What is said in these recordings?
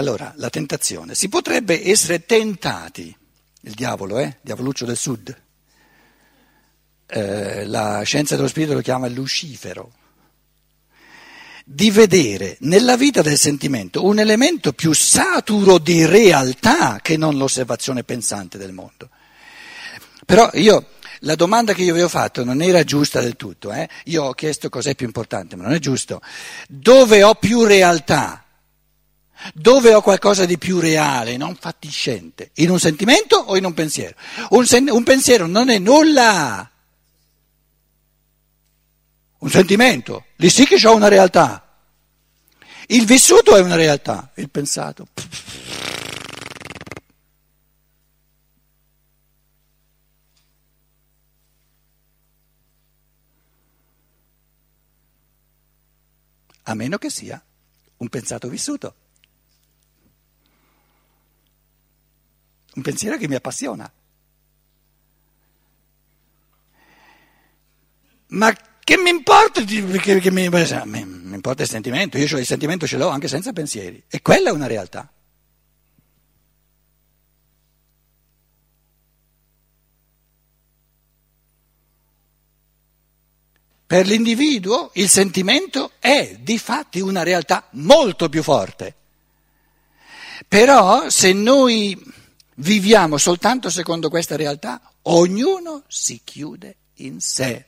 Allora, la tentazione. Si potrebbe essere tentati, il diavolo, eh? Diavoluccio del sud. Eh, la scienza dello spirito lo chiama Lucifero. Di vedere nella vita del sentimento un elemento più saturo di realtà che non l'osservazione pensante del mondo. Però io la domanda che io vi ho fatto non era giusta del tutto, eh? io ho chiesto cos'è più importante, ma non è giusto. Dove ho più realtà? Dove ho qualcosa di più reale, non fatiscente? In un sentimento o in un pensiero? Un, sen- un pensiero non è nulla. Un sentimento, lì sì che ho una realtà. Il vissuto è una realtà, il pensato. a meno che sia un pensato vissuto, un pensiero che mi appassiona. Ma che mi importa, che, che mi, mi, importa il sentimento, io il sentimento ce l'ho anche senza pensieri, e quella è una realtà. Per l'individuo il sentimento è di fatti una realtà molto più forte. Però se noi viviamo soltanto secondo questa realtà, ognuno si chiude in sé.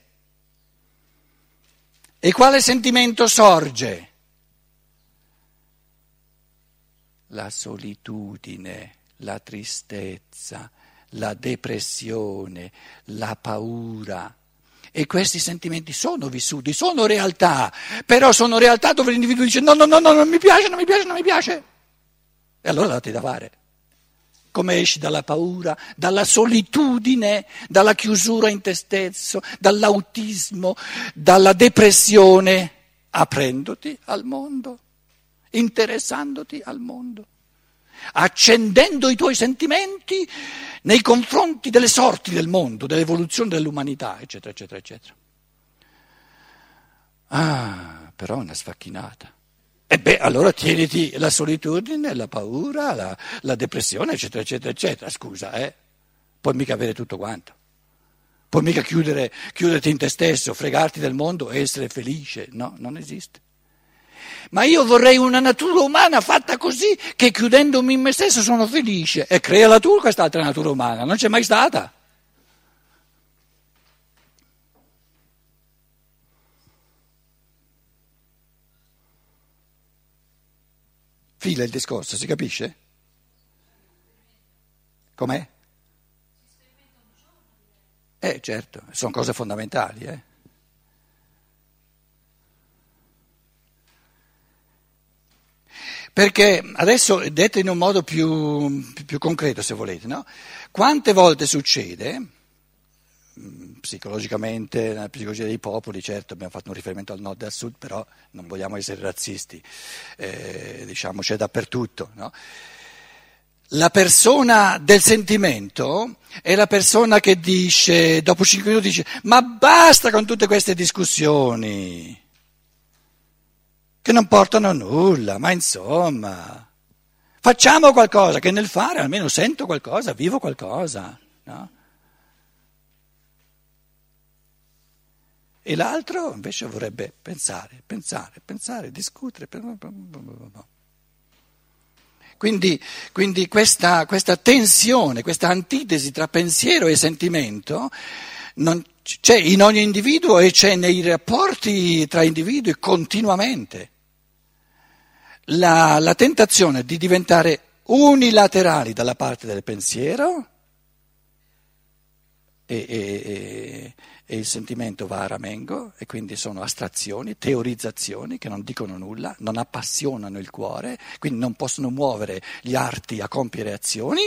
E quale sentimento sorge? La solitudine, la tristezza, la depressione, la paura e questi sentimenti sono vissuti, sono realtà, però sono realtà dove l'individuo dice no, no, no, no, non mi piace, non mi piace, non mi piace. E allora date da fare. Come esci dalla paura, dalla solitudine, dalla chiusura in te stesso, dall'autismo, dalla depressione, aprendoti al mondo, interessandoti al mondo accendendo i tuoi sentimenti nei confronti delle sorti del mondo, dell'evoluzione dell'umanità, eccetera, eccetera, eccetera. Ah, però una sfacchinata. E beh, allora tieniti la solitudine, la paura, la, la depressione, eccetera, eccetera, eccetera. Scusa, eh? Puoi mica avere tutto quanto. Puoi mica chiudere, chiuderti in te stesso, fregarti del mondo e essere felice. No, non esiste. Ma io vorrei una natura umana fatta così che chiudendomi in me stesso sono felice. E creala tu quest'altra natura umana, non c'è mai stata. Fila il discorso, si capisce? Com'è? Eh certo, sono cose fondamentali, eh. Perché adesso detto in un modo più, più concreto, se volete, no? quante volte succede, psicologicamente, nella psicologia dei popoli, certo abbiamo fatto un riferimento al nord e al sud, però non vogliamo essere razzisti, eh, diciamo c'è dappertutto. No? La persona del sentimento è la persona che dice, dopo cinque minuti dice, ma basta con tutte queste discussioni che non portano a nulla, ma insomma, facciamo qualcosa, che nel fare almeno sento qualcosa, vivo qualcosa. No? E l'altro invece vorrebbe pensare, pensare, pensare, discutere. Quindi, quindi questa, questa, tensione, questa antitesi tra pensiero e sentimento c'è in ogni individuo e c'è nei rapporti tra individui continuamente la, la tentazione di diventare unilaterali dalla parte del pensiero e, e, e, il sentimento va a ramengo e quindi sono astrazioni, teorizzazioni che non dicono nulla, non appassionano il cuore, quindi non possono muovere gli arti a compiere azioni,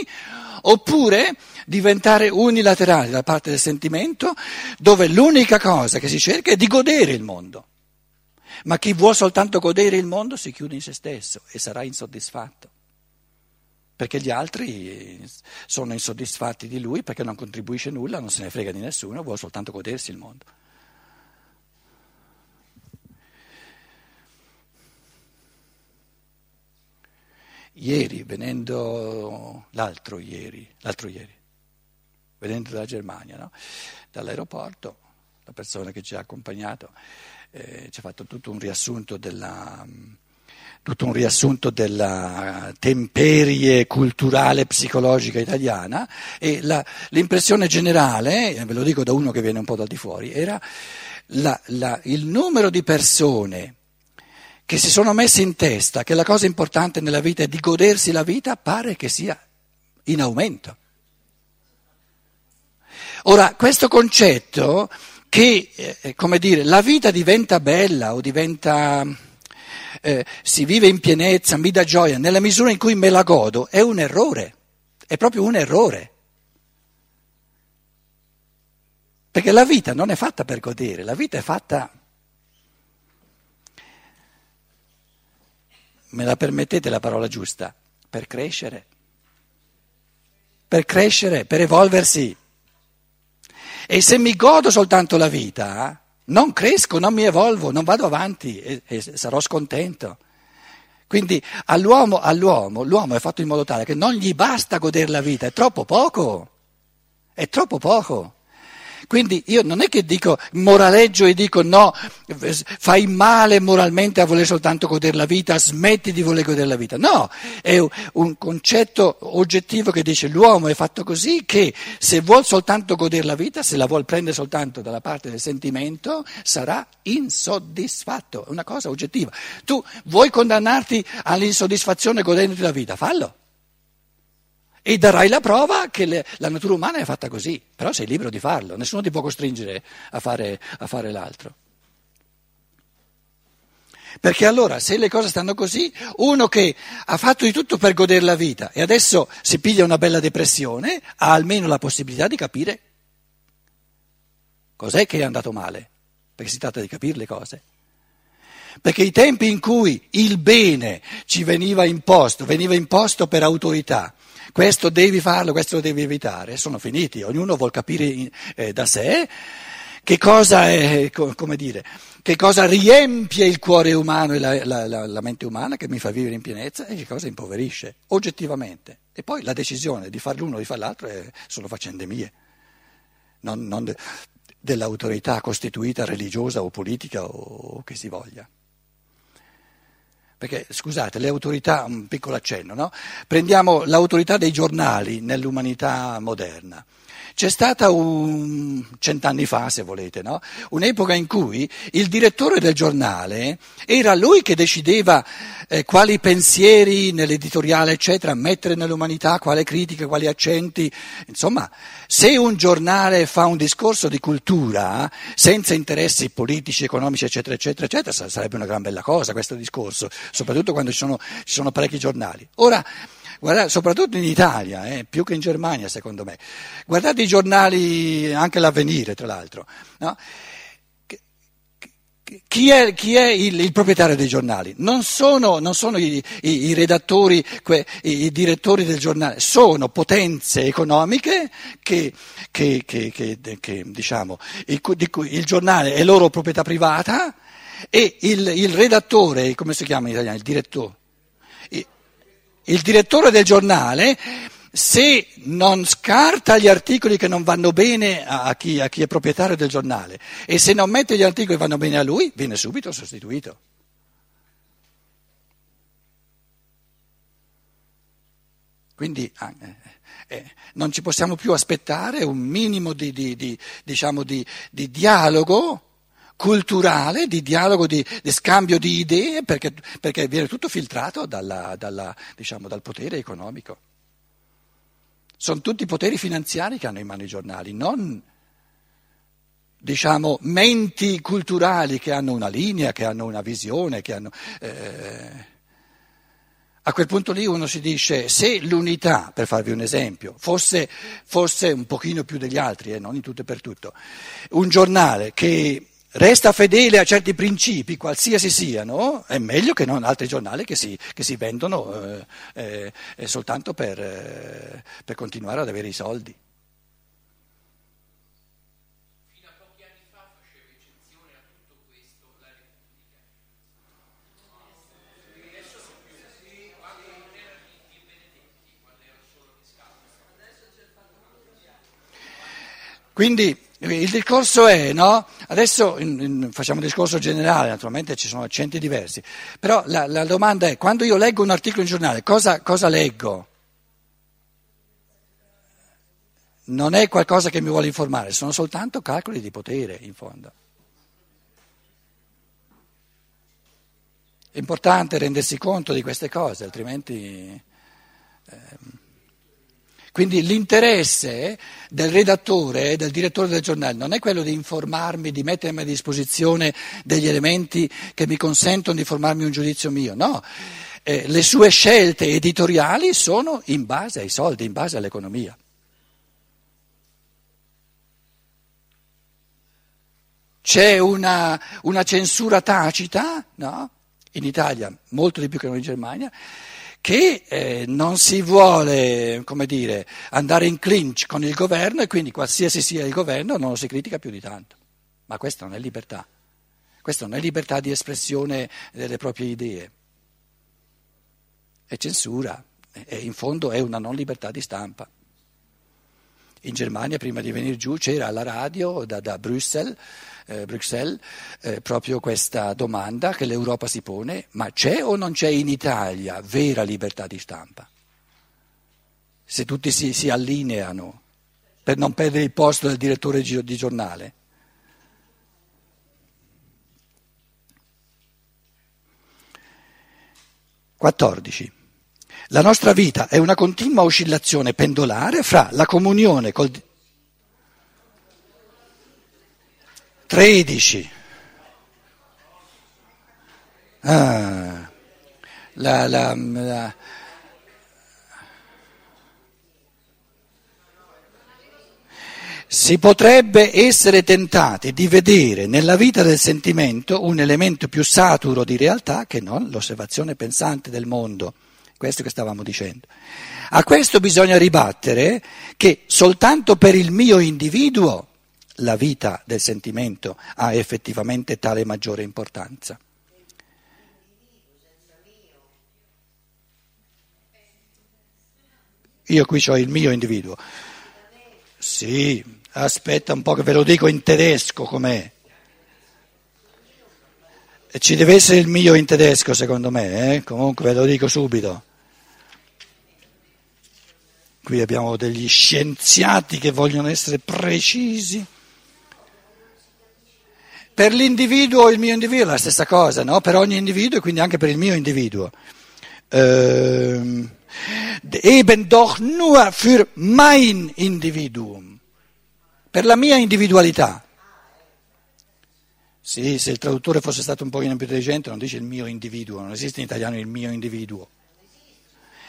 oppure diventare unilaterali dalla parte del sentimento dove l'unica cosa che si cerca è di godere il mondo. Ma chi vuole soltanto godere il mondo si chiude in se stesso e sarà insoddisfatto. Perché gli altri sono insoddisfatti di lui perché non contribuisce nulla, non se ne frega di nessuno, vuole soltanto godersi il mondo. Ieri, venendo l'altro ieri, l'altro ieri, venendo dalla Germania, no? dall'aeroporto, la persona che ci ha accompagnato eh, ci ha fatto tutto un riassunto della, tutto un riassunto della temperie culturale psicologica italiana e la, l'impressione generale, ve lo dico da uno che viene un po' dal di fuori, era la, la, il numero di persone che si sono messe in testa che la cosa importante nella vita è di godersi la vita, pare che sia in aumento. Ora, questo concetto che, eh, come dire, la vita diventa bella o diventa, eh, si vive in pienezza, mi dà gioia, nella misura in cui me la godo, è un errore, è proprio un errore. Perché la vita non è fatta per godere, la vita è fatta me la permettete la parola giusta, per crescere, per crescere, per evolversi. E se mi godo soltanto la vita, non cresco, non mi evolvo, non vado avanti e, e sarò scontento. Quindi all'uomo, all'uomo, l'uomo è fatto in modo tale che non gli basta godere la vita, è troppo poco, è troppo poco. Quindi io non è che dico moraleggio e dico no, fai male moralmente a voler soltanto godere la vita, smetti di voler godere la vita. No, è un concetto oggettivo che dice l'uomo è fatto così che se vuol soltanto godere la vita, se la vuol prendere soltanto dalla parte del sentimento, sarà insoddisfatto. È una cosa oggettiva. Tu vuoi condannarti all'insoddisfazione godendoti la vita? Fallo e darai la prova che le, la natura umana è fatta così, però sei libero di farlo, nessuno ti può costringere a fare, a fare l'altro. Perché allora, se le cose stanno così, uno che ha fatto di tutto per godere la vita e adesso si piglia una bella depressione, ha almeno la possibilità di capire cos'è che è andato male, perché si tratta di capire le cose. Perché i tempi in cui il bene ci veniva imposto, veniva imposto per autorità, questo devi farlo, questo devi evitare, sono finiti, ognuno vuol capire eh, da sé che cosa, è, come dire, che cosa riempie il cuore umano e la, la, la, la, mente umana che mi fa vivere in pienezza e che cosa impoverisce, oggettivamente. E poi la decisione di far l'uno o di far l'altro è, sono faccende mie, non, non de, dell'autorità costituita religiosa o politica o, o che si voglia. Perché, scusate, le autorità, un piccolo accenno, no? Prendiamo l'autorità dei giornali nell'umanità moderna. C'è stata un, cent'anni fa, se volete, no? un'epoca in cui il direttore del giornale era lui che decideva eh, quali pensieri nell'editoriale, eccetera, mettere nell'umanità, quale critica, quali accenti. Insomma, se un giornale fa un discorso di cultura senza interessi politici, economici, eccetera, eccetera, eccetera, sarebbe una gran bella cosa questo discorso, soprattutto quando ci sono, ci sono parecchi giornali. Ora, Guardate, soprattutto in Italia, eh, più che in Germania secondo me. Guardate i giornali, anche l'avvenire tra l'altro. No? Chi è, chi è il, il, proprietario dei giornali? Non sono, non sono i, i, i, redattori, que, i, direttori del giornale, sono potenze economiche che, che, che, che diciamo, di cui il giornale è loro proprietà privata e il, il redattore, come si chiama in italiano, il direttore? Il direttore del giornale, se non scarta gli articoli che non vanno bene a chi, a chi, è proprietario del giornale e se non mette gli articoli che vanno bene a lui, viene subito sostituito. Quindi ah, eh, eh, non ci possiamo più aspettare un minimo di, di, di, diciamo di dialogo culturale, di dialogo, di, di scambio di idee, perché, perché, viene tutto filtrato dalla, dalla, diciamo, dal potere economico. Sono tutti poteri finanziari che hanno in mano i giornali, non diciamo, menti culturali che hanno una linea, che hanno una visione, hanno... Eh, a quel punto lì uno si dice, se l'unità, per farvi un esempio, fosse, fosse un pochino più degli altri, eh, non in tutto e per tutto, un giornale che resta fedele a certi principi, qualsiasi siano, è meglio che non altri giornali che si, che si vendono eh, eh, eh soltanto per, eh, per continuare ad avere i soldi. Quindi il discorso è, no? Adesso in, in, facciamo un discorso generale, naturalmente ci sono accenti diversi, però la, la domanda è, quando io leggo un articolo in giornale, cosa, cosa leggo? Non è qualcosa che mi vuole informare, sono soltanto calcoli di potere, in fondo. È importante rendersi conto di queste cose, altrimenti... Eh, quindi l'interesse del redattore del direttore del giornale non è quello di informarmi, di mettermi a disposizione degli elementi che mi consentono di formarmi un giudizio mio, no. Eh, le sue scelte editoriali sono in base ai soldi, in base all'economia. C'è una, una censura tacita, no? in Italia molto di più che non in Germania, che eh, non si vuole, dire, andare in clinch con il governo e quindi qualsiasi sia il governo non lo si critica più di tanto. Ma questa non è libertà, questa non è libertà di espressione delle proprie idee, è censura e in fondo è una non libertà di stampa. In Germania prima di venire giù c'era alla radio da, da Bruxelles eh, Bruxelles eh, proprio questa domanda che l'Europa si pone, ma c'è o non c'è in Italia vera libertà di stampa? Se tutti si, si allineano per non perdere il posto del direttore di giornale. Quattordici. La nostra vita è una continua oscillazione pendolare fra la comunione col, 13. Ah, la, la, la, si potrebbe essere tentati di vedere nella vita del sentimento un elemento più saturo di realtà che non l'osservazione pensante del mondo. Questo che stavamo dicendo. A questo bisogna ribattere che soltanto per il mio individuo la vita del sentimento ha effettivamente tale maggiore importanza. Io qui ho il mio individuo. Sì, aspetta un po' che ve lo dico in tedesco com'è. Ci deve essere il mio in tedesco secondo me, eh? comunque ve lo dico subito. Qui abbiamo degli scienziati che vogliono essere precisi. Per l'individuo il mio individuo è la stessa cosa, no? per ogni individuo e quindi anche per il mio individuo. Ähm, eben doch nur für mein Individuum, per la mia individualità. Sì, se il traduttore fosse stato un pochino più intelligente non dice il mio individuo, non esiste in italiano il mio individuo,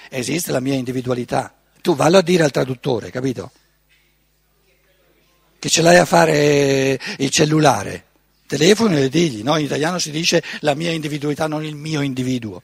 esiste la mia individualità. Tu vallo a dire al traduttore, capito? Che ce l'hai a fare il cellulare telefono e digli, no? in italiano si dice la mia individualità, non il mio individuo.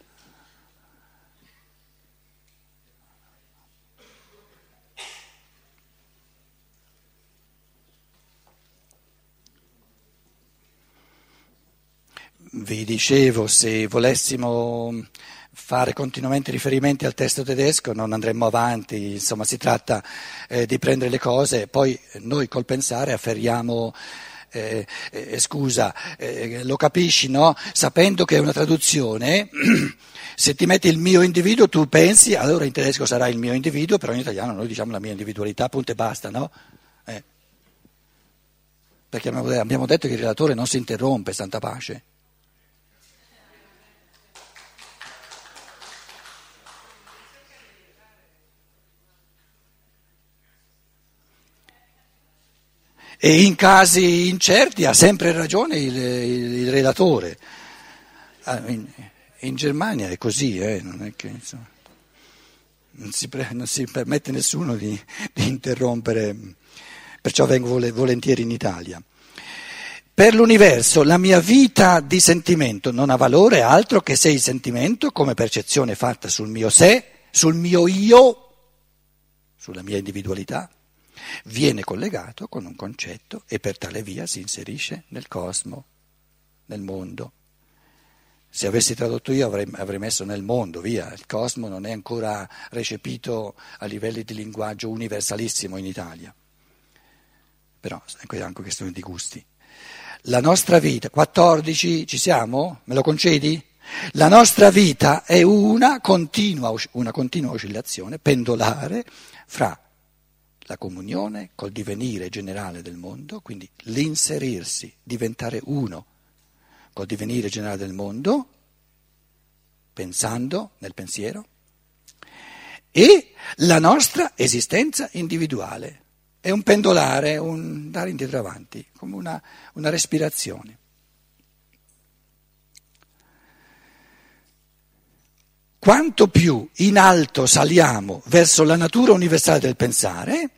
Vi dicevo, se volessimo fare continuamente riferimenti al testo tedesco non andremmo avanti, insomma si tratta eh, di prendere le cose, poi noi col pensare afferriamo eh, eh, scusa, eh, lo capisci, no? Sapendo che è una traduzione, se ti metti il mio individuo tu pensi, allora in tedesco sarà il mio individuo, però in italiano noi diciamo la mia individualità, punto e basta, no? Eh. Perché abbiamo detto che il relatore non si interrompe, santa pace. E in casi incerti ha sempre ragione il, il, il relatore. Ah, in, in, Germania è così, eh, non, è che, insomma, non, si pre, non, si permette nessuno di, di interrompere, perciò vengo volentieri in Italia. Per l'universo la mia vita di sentimento non ha valore altro che se il sentimento, come percezione fatta sul mio sé, sul mio io, sulla mia individualità, viene collegato con un concetto e per tale via si inserisce nel cosmo, nel mondo. Se avessi tradotto io avrei, avrei, messo nel mondo, via, il cosmo non è ancora recepito a livelli di linguaggio universalissimo in Italia. però è anche questione di gusti. La nostra vita, 14, ci siamo? Me lo concedi? La nostra vita è una continua, una continua oscillazione pendolare fra la comunione col divenire generale del mondo, quindi l'inserirsi, diventare uno col divenire generale del mondo, pensando nel pensiero, e la nostra esistenza individuale. È un pendolare, un dare indietro avanti, come una, una respirazione. Quanto più in alto saliamo verso la natura universale del pensare,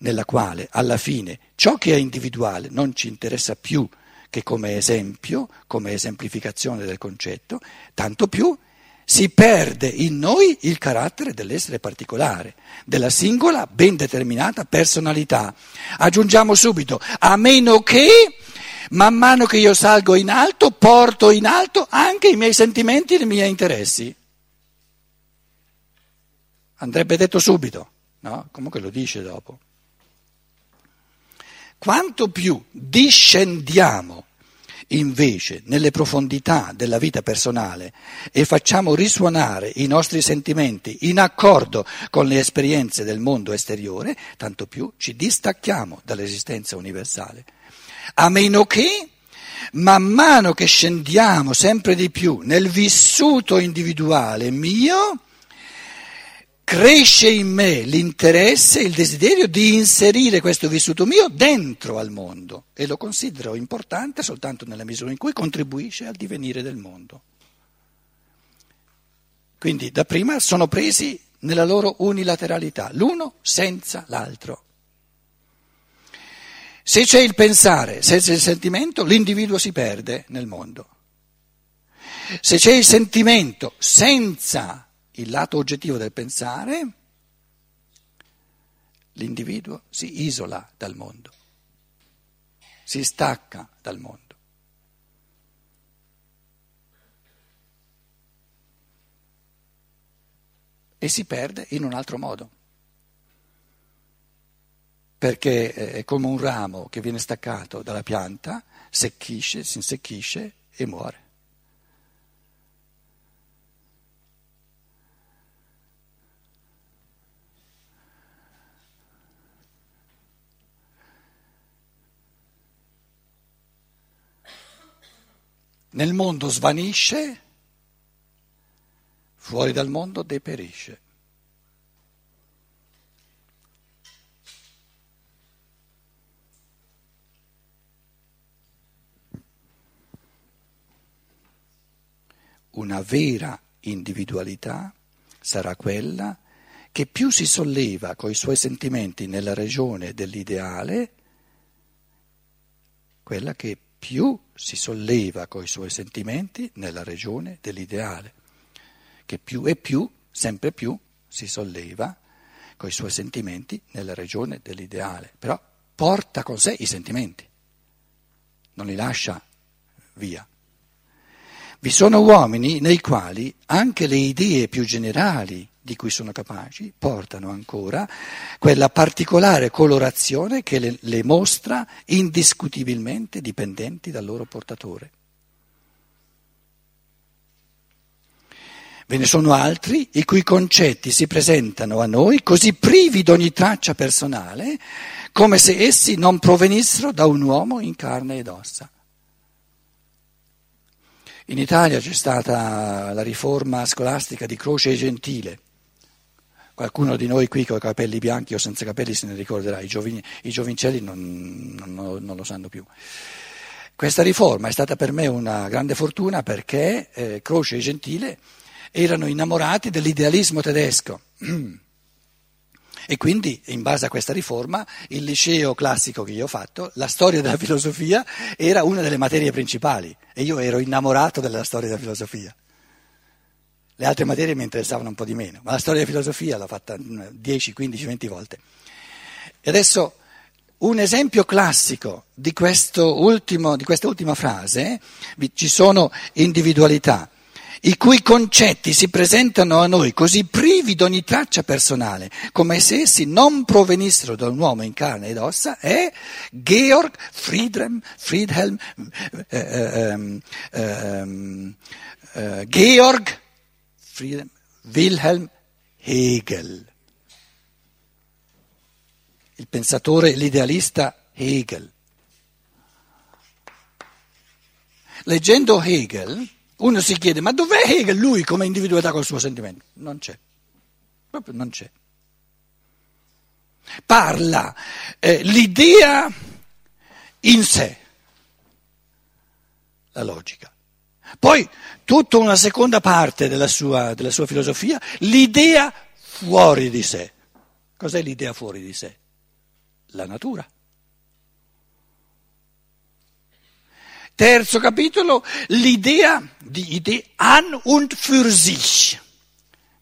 nella quale alla fine ciò che è individuale non ci interessa più che come esempio, come esemplificazione del concetto, tanto più si perde in noi il carattere dell'essere particolare, della singola, ben determinata personalità. Aggiungiamo subito, a meno che man mano che io salgo in alto, porto in alto anche i miei sentimenti e i miei interessi. Andrebbe detto subito, no? Comunque lo dice dopo. Quanto più discendiamo invece nelle profondità della vita personale e facciamo risuonare i nostri sentimenti in accordo con le esperienze del mondo esteriore, tanto più ci distacchiamo dall'esistenza universale. A meno che, man mano che scendiamo sempre di più nel vissuto individuale mio, cresce in me l'interesse, il desiderio di inserire questo vissuto mio dentro al mondo e lo considero importante soltanto nella misura in cui contribuisce al divenire del mondo. Quindi da prima sono presi nella loro unilateralità, l'uno senza l'altro. Se c'è il pensare senza il sentimento, l'individuo si perde nel mondo. Se c'è il sentimento senza il lato oggettivo del pensare, l'individuo si isola dal mondo, si stacca dal mondo. E si perde in un altro modo, perché è come un ramo che viene staccato dalla pianta, secchisce, si insecchisce e muore. Nel mondo svanisce, fuori dal mondo deperisce. Una vera individualità sarà quella che più si solleva coi suoi sentimenti nella regione dell'ideale, quella che più si solleva coi suoi sentimenti nella regione dell'ideale, che più e più, sempre più, si solleva coi suoi sentimenti nella regione dell'ideale, però porta con sé i sentimenti, non li lascia via. Vi sono uomini nei quali anche le idee più generali di cui sono capaci portano ancora quella particolare colorazione che le, le mostra indiscutibilmente dipendenti dal loro portatore. Ve ne sono altri i cui concetti si presentano a noi così privi di ogni traccia personale, come se essi non provenissero da un uomo in carne ed ossa. In Italia c'è stata la riforma scolastica di Croce e Gentile. Qualcuno di noi qui con i capelli bianchi o senza capelli se ne ricorderà, i, giovini, i giovincelli non, non, non, lo sanno più. Questa riforma è stata per me una grande fortuna perché eh, Croce e Gentile erano innamorati dell'idealismo tedesco. E quindi, in base a questa riforma, il liceo classico che io ho fatto, la storia della filosofia era una delle materie principali e io ero innamorato della storia della filosofia. Le altre materie mi interessavano un po' di meno, ma la storia della filosofia l'ho fatta 10, 15, 20 volte. E adesso un esempio classico di, ultimo, di questa ultima frase, ci sono individualità i cui concetti si presentano a noi così privi di ogni traccia personale, come se essi non provenissero da un uomo in carne ed ossa, è Georg Friedrem, Friedhelm, eh, eh, eh, eh, Georg Friedhelm, Wilhelm Hegel, il pensatore, l'idealista Hegel. Leggendo Hegel, uno si chiede, ma dov'è Hegel lui come individualità col suo sentimento? Non c'è, proprio non c'è. Parla eh, l'idea in sé, la logica. Poi tutta una seconda parte della sua, della sua filosofia, l'idea fuori di sé. Cos'è l'idea fuori di sé? La natura. Terzo capitolo, l'idea, die Idee an und für sich.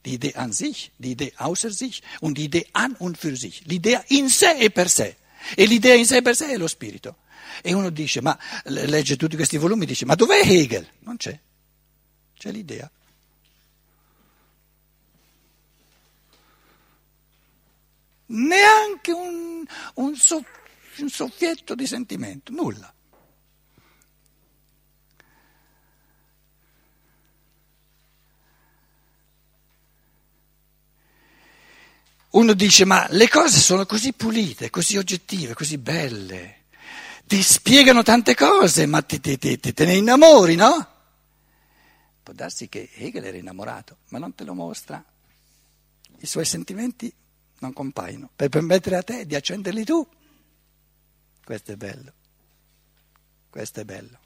Die Idee an sich, die Idee außer sich und die an und für sich. L'idea in sé e per sé. E l'idea in sé e per sé è lo spirito. E uno dice, ma legge tutti questi volumi e dice, ma dov'è Hegel? Non c'è. C'è l'idea. Neanche un, un, un soffietto di sentimento, nulla. Uno dice, ma le cose sono così pulite, così oggettive, così belle, ti spiegano tante cose, ma ti, ti, ti, te ne innamori, no? Può darsi che Hegel era innamorato, ma non te lo mostra. I suoi sentimenti non compaiono, per permettere a te di accenderli tu. Questo è bello, questo è bello.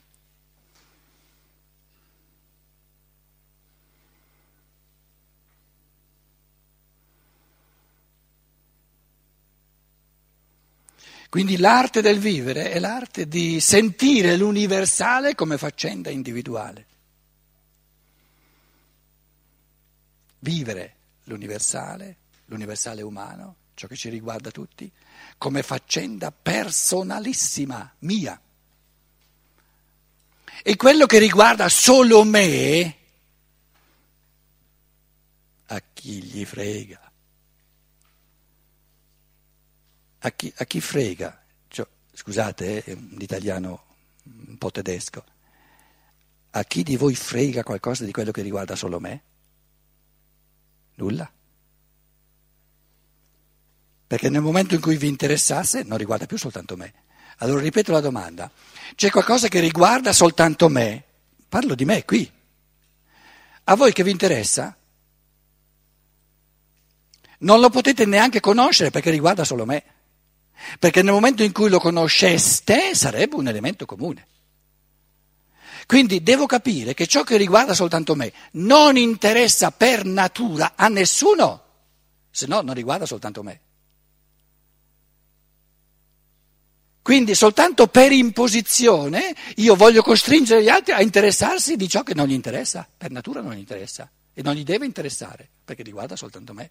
Quindi l'arte del vivere è l'arte di sentire l'universale come faccenda individuale. Vivere l'universale, l'universale umano, ciò che ci riguarda tutti, come faccenda personalissima, mia. E quello che riguarda solo me, a chi gli frega? A chi, a chi frega, cioè, scusate, è un italiano un po' tedesco, a chi di voi frega qualcosa di quello che riguarda solo me? Nulla. Perché nel momento in cui vi interessasse non riguarda più soltanto me. Allora ripeto la domanda, c'è qualcosa che riguarda soltanto me? Parlo di me qui. A voi che vi interessa? Non lo potete neanche conoscere perché riguarda solo me perché nel momento in cui lo conosceste sarebbe un elemento comune. Quindi devo capire che ciò che riguarda soltanto me non interessa per natura a nessuno, se no non riguarda soltanto me. Quindi soltanto per imposizione io voglio costringere gli altri a interessarsi di ciò che non gli interessa, per natura non gli interessa e non gli deve interessare, perché riguarda soltanto me.